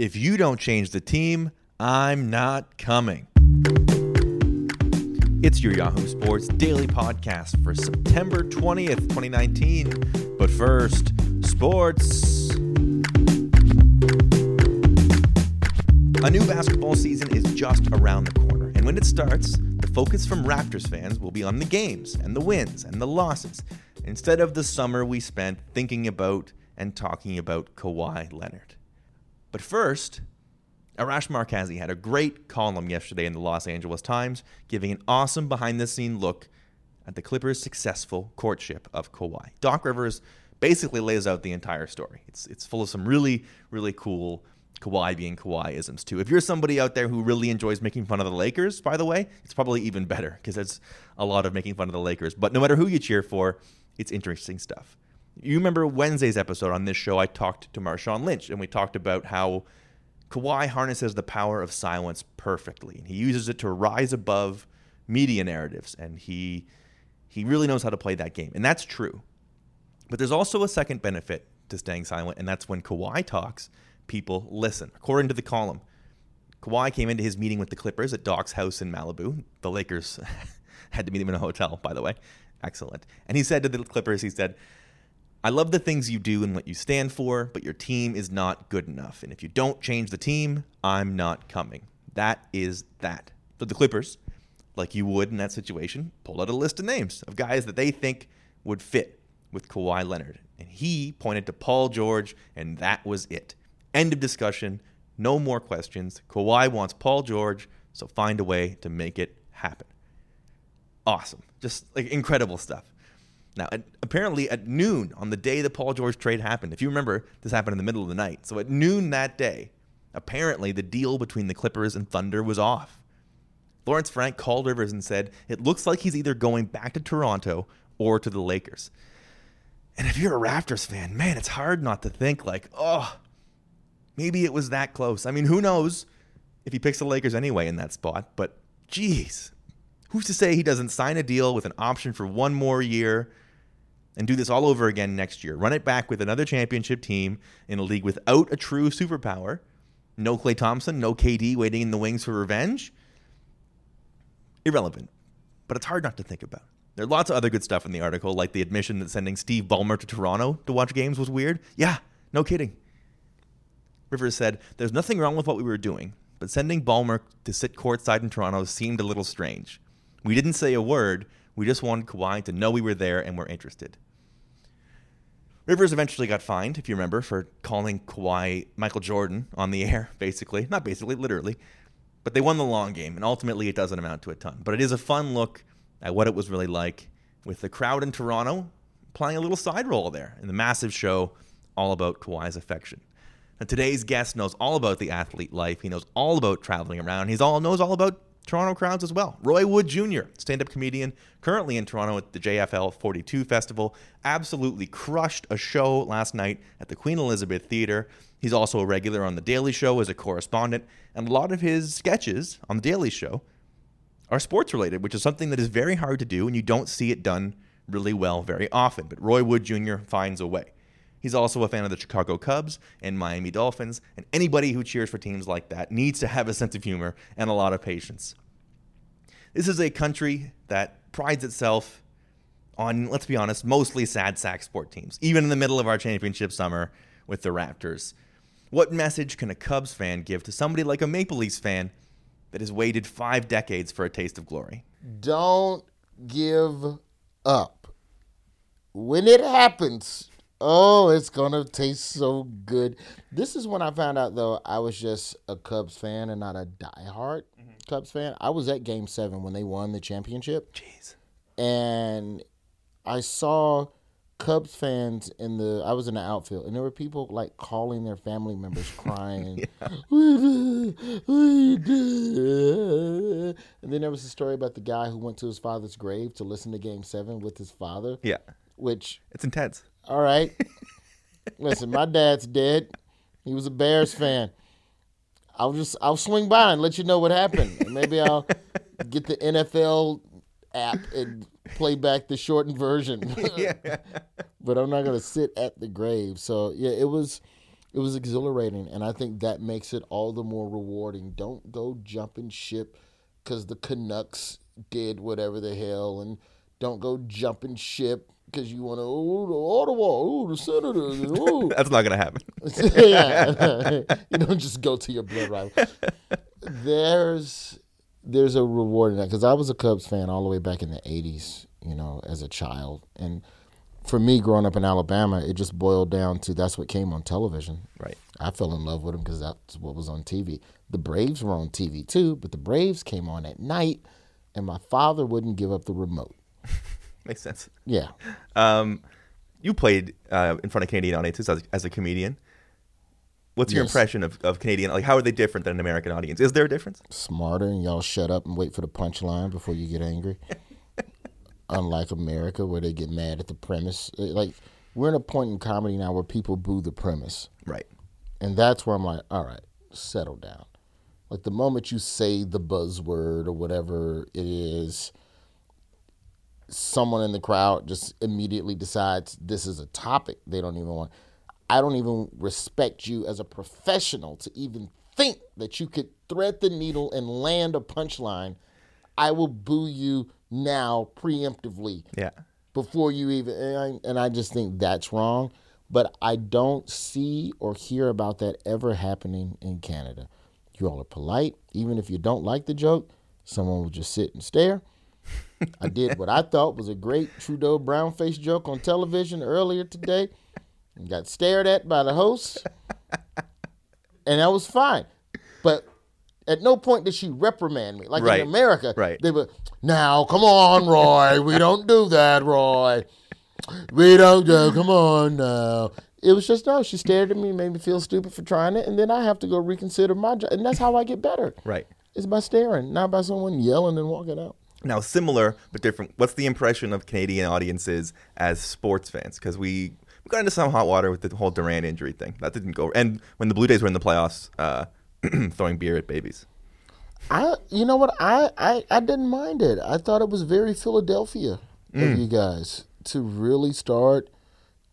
If you don't change the team, I'm not coming. It's your Yahoo Sports daily podcast for September 20th, 2019. But first, sports. A new basketball season is just around the corner, and when it starts, the focus from Raptors fans will be on the games and the wins and the losses, instead of the summer we spent thinking about and talking about Kawhi Leonard. But first, Arash Markazi had a great column yesterday in the Los Angeles Times, giving an awesome behind the scene look at the Clippers' successful courtship of Kawhi. Doc Rivers basically lays out the entire story. It's, it's full of some really, really cool Kawhi being Kawhi isms too. If you're somebody out there who really enjoys making fun of the Lakers, by the way, it's probably even better because it's a lot of making fun of the Lakers. But no matter who you cheer for, it's interesting stuff. You remember Wednesday's episode on this show, I talked to Marshawn Lynch, and we talked about how Kawhi harnesses the power of silence perfectly. And he uses it to rise above media narratives, and he he really knows how to play that game. And that's true. But there's also a second benefit to staying silent, and that's when Kawhi talks, people listen. According to the column, Kawhi came into his meeting with the Clippers at Doc's house in Malibu. The Lakers had to meet him in a hotel, by the way. Excellent. And he said to the Clippers, he said, I love the things you do and what you stand for, but your team is not good enough. And if you don't change the team, I'm not coming. That is that. For the Clippers, like you would in that situation, pull out a list of names of guys that they think would fit with Kawhi Leonard. And he pointed to Paul George, and that was it. End of discussion. No more questions. Kawhi wants Paul George, so find a way to make it happen. Awesome. Just like incredible stuff. Now, at, apparently at noon on the day the Paul George trade happened, if you remember, this happened in the middle of the night. So at noon that day, apparently the deal between the Clippers and Thunder was off. Lawrence Frank called Rivers and said, It looks like he's either going back to Toronto or to the Lakers. And if you're a Raptors fan, man, it's hard not to think, like, oh, maybe it was that close. I mean, who knows if he picks the Lakers anyway in that spot, but geez, who's to say he doesn't sign a deal with an option for one more year and do this all over again next year. Run it back with another championship team in a league without a true superpower. No Klay Thompson, no KD waiting in the wings for revenge. Irrelevant. But it's hard not to think about. There are lots of other good stuff in the article, like the admission that sending Steve Ballmer to Toronto to watch games was weird. Yeah, no kidding. Rivers said, There's nothing wrong with what we were doing, but sending Ballmer to sit courtside in Toronto seemed a little strange. We didn't say a word, we just wanted Kawhi to know we were there and were interested. Rivers eventually got fined, if you remember, for calling Kawhi Michael Jordan on the air, basically. Not basically, literally. But they won the long game, and ultimately it doesn't amount to a ton. But it is a fun look at what it was really like with the crowd in Toronto playing a little side role there in the massive show all about Kawhi's affection. Now, today's guest knows all about the athlete life. He knows all about traveling around. He all knows all about Toronto crowds as well. Roy Wood Jr., stand up comedian, currently in Toronto at the JFL 42 Festival, absolutely crushed a show last night at the Queen Elizabeth Theatre. He's also a regular on The Daily Show as a correspondent, and a lot of his sketches on The Daily Show are sports related, which is something that is very hard to do, and you don't see it done really well very often. But Roy Wood Jr. finds a way. He's also a fan of the Chicago Cubs and Miami Dolphins, and anybody who cheers for teams like that needs to have a sense of humor and a lot of patience. This is a country that prides itself on, let's be honest, mostly sad sack sport teams, even in the middle of our championship summer with the Raptors. What message can a Cubs fan give to somebody like a Maple Leafs fan that has waited five decades for a taste of glory? Don't give up. When it happens, oh, it's going to taste so good. This is when I found out, though, I was just a Cubs fan and not a diehard mm-hmm. Cubs fan. I was at game seven when they won the championship. Jeez. And I saw Cubs fans in the I was in the outfield and there were people like calling their family members crying. and then there was a story about the guy who went to his father's grave to listen to game 7 with his father. Yeah. Which it's intense. All right. Listen, my dad's dead. He was a Bears fan. I'll just I'll swing by and let you know what happened. And maybe I'll get the NFL app and play back the shortened version. but I'm not gonna sit at the grave. So yeah, it was It was exhilarating, and I think that makes it all the more rewarding. Don't go jumping ship because the Canucks did whatever the hell, and don't go jumping ship because you want to, oh, the Ottawa, oh, the Senators, ooh. That's not gonna happen. yeah, you don't just go to your blood rival. There's there's a reward in that because I was a Cubs fan all the way back in the '80s, you know, as a child, and for me, growing up in Alabama, it just boiled down to that's what came on television. Right. I fell in love with them because that's what was on TV. The Braves were on TV too, but the Braves came on at night, and my father wouldn't give up the remote. Makes sense. Yeah. Um, you played uh, in front of Canadian audiences as, as a comedian. What's your Yes. impression of, of Canadian? Like, how are they different than an American audience? Is there a difference? smarter and y'all shut up and wait for the punchline before you get angry. Unlike America, where they get mad at the premise. Uh, Like, we're in a point in comedy now where people boo the premise. Right. And that's where I'm like, all right, settle down. Like, the moment you say the buzzword or whatever it is, someone in the crowd just immediately decides this is a topic they don't even want. I don't even respect you as a professional to even think that you could thread the needle and land a punchline. I will boo you now preemptively Yeah. before you even and I, and I just think that's wrong but i don't see or hear about that ever happening in canada you all are polite even if you don't like the joke someone will just sit and stare i did what i thought was a great trudeau brownface joke on television earlier today and got stared at by the host and that was fine. But at no point did she reprimand me. Like Right. in america Right. they were now come on roy. We don't do that roy. We don't do come on now. It was just no she stared at me made me feel stupid for trying it and then i have to go reconsider my job and that's how i get better. Right. it's by staring not by someone yelling and walking out Now, similar but different. What's the impression of Canadian audiences as sports fans? Because we, we got into some hot water with the whole Durant injury thing. That didn't go. And when the Blue Jays were in the playoffs, uh, throwing beer at babies. I, you know what, I, I, I didn't mind it. I thought it was very Philadelphia of you guys to really start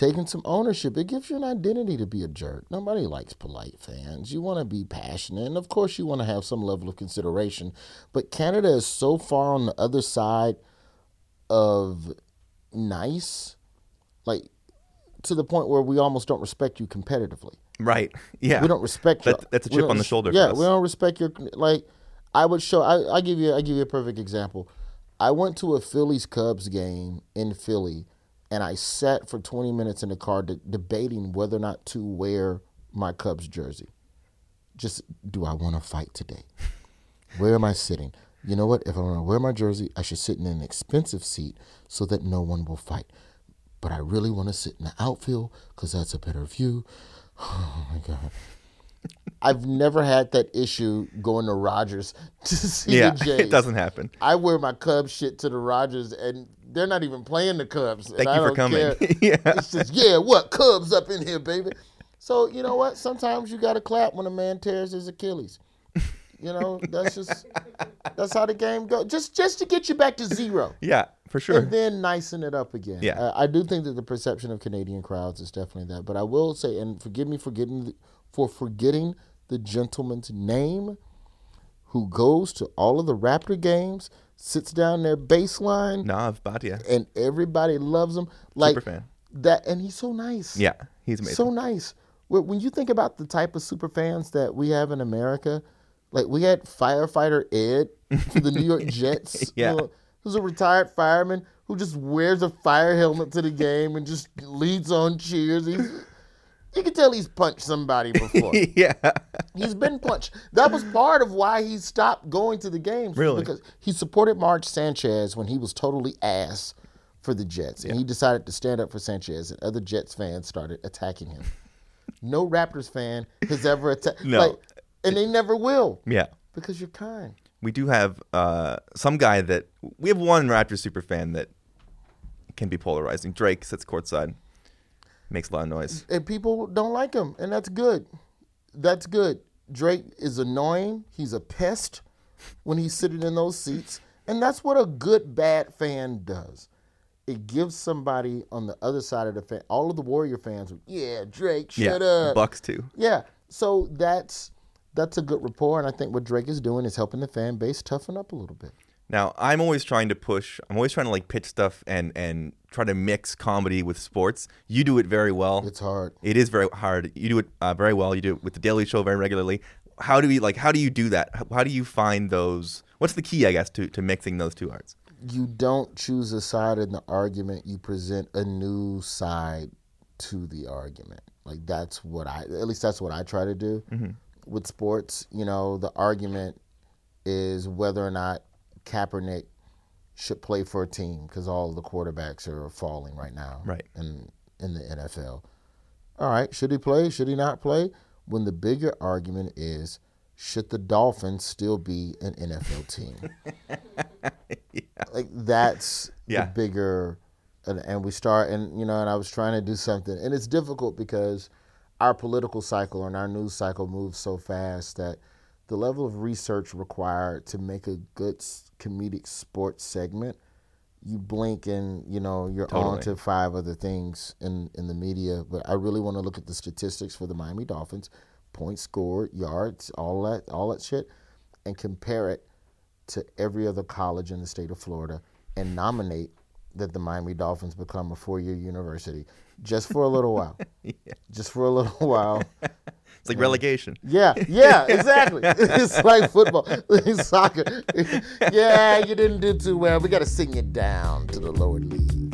taking some ownership. It gives you an identity to be a jerk. Nobody likes polite fans. You want to be passionate, and of course, you want to have some level of consideration. But Canada is so far on the other side of nice, like to the point where we almost don't respect you competitively. Right. Yeah. We don't respect you. That- that's a chip on the shoulder Yeah, we don't respect your like. I would show. I I give you. I give you a perfect example. I went to a Phillies Cubs game in Philly, and I sat for 20 minutes in the car de- debating whether or not to wear my Cubs jersey. Just do I want to fight today? Where am I sitting? You know what? If I want to wear my jersey, I should sit in an expensive seat so that no one will fight. But I really want to sit in the outfield because that's a better view. Oh my God. I've never had that issue going to Rogers to see yeah. the Jays. It doesn't happen. I wear my Cubs shit to the Rogers, and they're not even playing the Cubs. and Thank I you for coming. yeah. It's just yeah, what Cubs up in here, baby. So you know what? Sometimes you got to clap when a man tears his Achilles. You know, that's just that's how the game goes. Just just to get you back to zero, Yeah. For sure. and then nicen it up again. Yeah. Uh, I do think that the perception of Canadian crowds is definitely that. But I will say, and forgive me for getting for forgetting the gentleman's name, who goes to all of the Raptor games, sits down their baseline, Nav Bhatia. and everybody loves him. Like Super fan. that, and he's so nice. Yeah. He's amazing. so nice. When when you think about the type of super fans that we have in America, like we had firefighter Ed for the New York Jets. Yeah. you know, who's a retired fireman who just wears a fire helmet to the game and just leads on cheers. He's, you can tell he's punched somebody before. yeah. He's been punched. That was part of why he stopped going to the games. Really? Because he supported Mark Sanchez when he was totally ass for the Jets. And he decided to stand up for Sanchez, and other Jets fans started attacking him. No Raptors fan has ever attacked. No. Like, and they never will Yeah. because you're kind. We do have uh, some guy that we have one Raptors super fan that can be polarizing. Drake sits courtside, makes a lot of noise. And people don't like him, and that's good. That's good. Drake is annoying. He's a pest when he's sitting in those seats. And that's what a good bad fan does. it gives somebody on the other side of the fan, all of the Warrior fans, yeah, Drake, Yeah, shut the up. Bucks too. Yeah. So that's that's a good rapport, and I think what Drake is doing is helping the fan base toughen up a little bit. Now, I'm always trying to push. I'm always trying to like pitch stuff and and try to mix comedy with sports. You do it very well. It's hard. It is very hard. You do it uh, very well. You do it with the Daily Show very regularly. How do we like? How do you do that? How, how do you find those? What's the key, I guess, to to mixing those two arts? You don't choose a side in the argument. You present a new side to the argument. Like that's what I, at least that's what I try to do with sports. You know, the argument is whether or not Kaepernick should play for a team because all the quarterbacks are falling right now. Right. In in the NFL. All right, should he play? Should he not play? When the bigger argument is, should the Dolphins still be an NFL team? Like that's Yeah. the bigger, and, and we start, and you know, and I was trying to do something, and it's difficult because our political cycle and our news cycle moves so fast that the level of research required to make a good comedic sports segment, you blink and you know you're on to five other things in in the media. But I really want to look at the statistics for the Miami Dolphins, points scored, yards, all that, all that shit, and compare it to every other college in the state of Florida and nominate that the Miami Dolphins become a four-year university just for a little while. Just for a little while. It's like relegation. Yeah, yeah, exactly. it's like football, it's soccer. yeah, you didn't do too well. We got to sing you down to the lower league.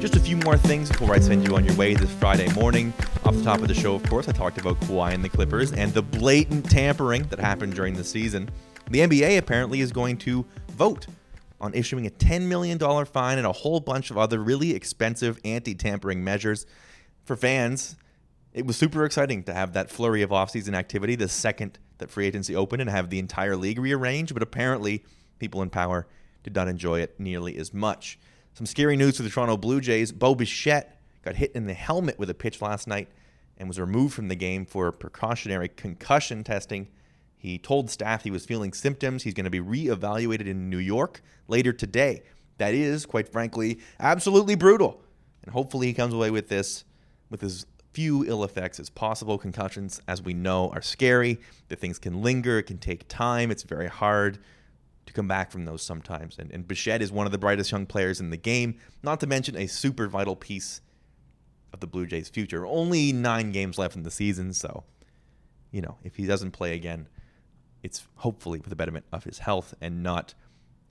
Just a few more things before I send you on your way this Friday morning. Off the top of the show, of course, I talked about Kawhi and the Clippers and the blatant tampering that happened during the season. The NBA apparently is going to vote on issuing a $10 million fine and a whole bunch of other really expensive anti tampering measures. For fans, it was super exciting to have that flurry of offseason activity the second that free agency opened and have the entire league rearranged, but apparently people in power did not enjoy it nearly as much. Some scary news for the Toronto Blue Jays. Bo Bichette got hit in the helmet with a pitch last night and was removed from the game for precautionary concussion testing. He told staff he was feeling symptoms. He's going to be reevaluated in New York later today. That is, quite frankly, absolutely brutal. And hopefully he comes away with this with as few ill effects as possible. Concussions, as we know, are scary. The things can linger. It can take time. It's very hard to come back from those sometimes. And, and Bichette is one of the brightest young players in the game, not to mention a super vital piece of the Blue Jays' future. Only nine games left in the season, so, you know, if he doesn't play again, it's hopefully for the betterment of his health and not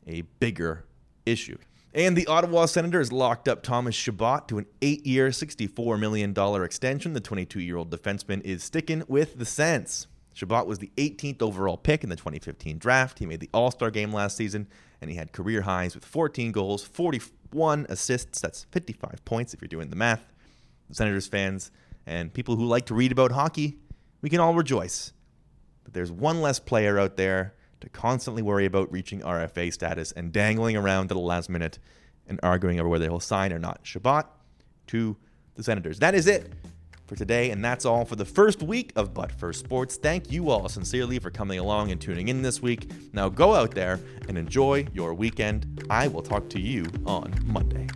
a bigger issue. And the Ottawa Senators locked up Thomas Chabot to an eight year, $64 million extension. The 22 year old defenseman is sticking with the Sens. Chabot was the 18th overall pick in the 2015 draft. He made the All Star game last season, and he had career highs with 14 goals, 41 assists. That's 55 points if you're doing the math. The Senators fans and people who like to read about hockey, we can all rejoice that there's one less player out there to constantly worry about reaching RFA status and dangling around to the last minute and arguing over whether he'll sign or not. Chabot to the Senators. That is it for today, and that's all for the first week of But First Sports. Thank you all sincerely for coming along and tuning in this week. Now go out there and enjoy your weekend. I will talk to you on Monday.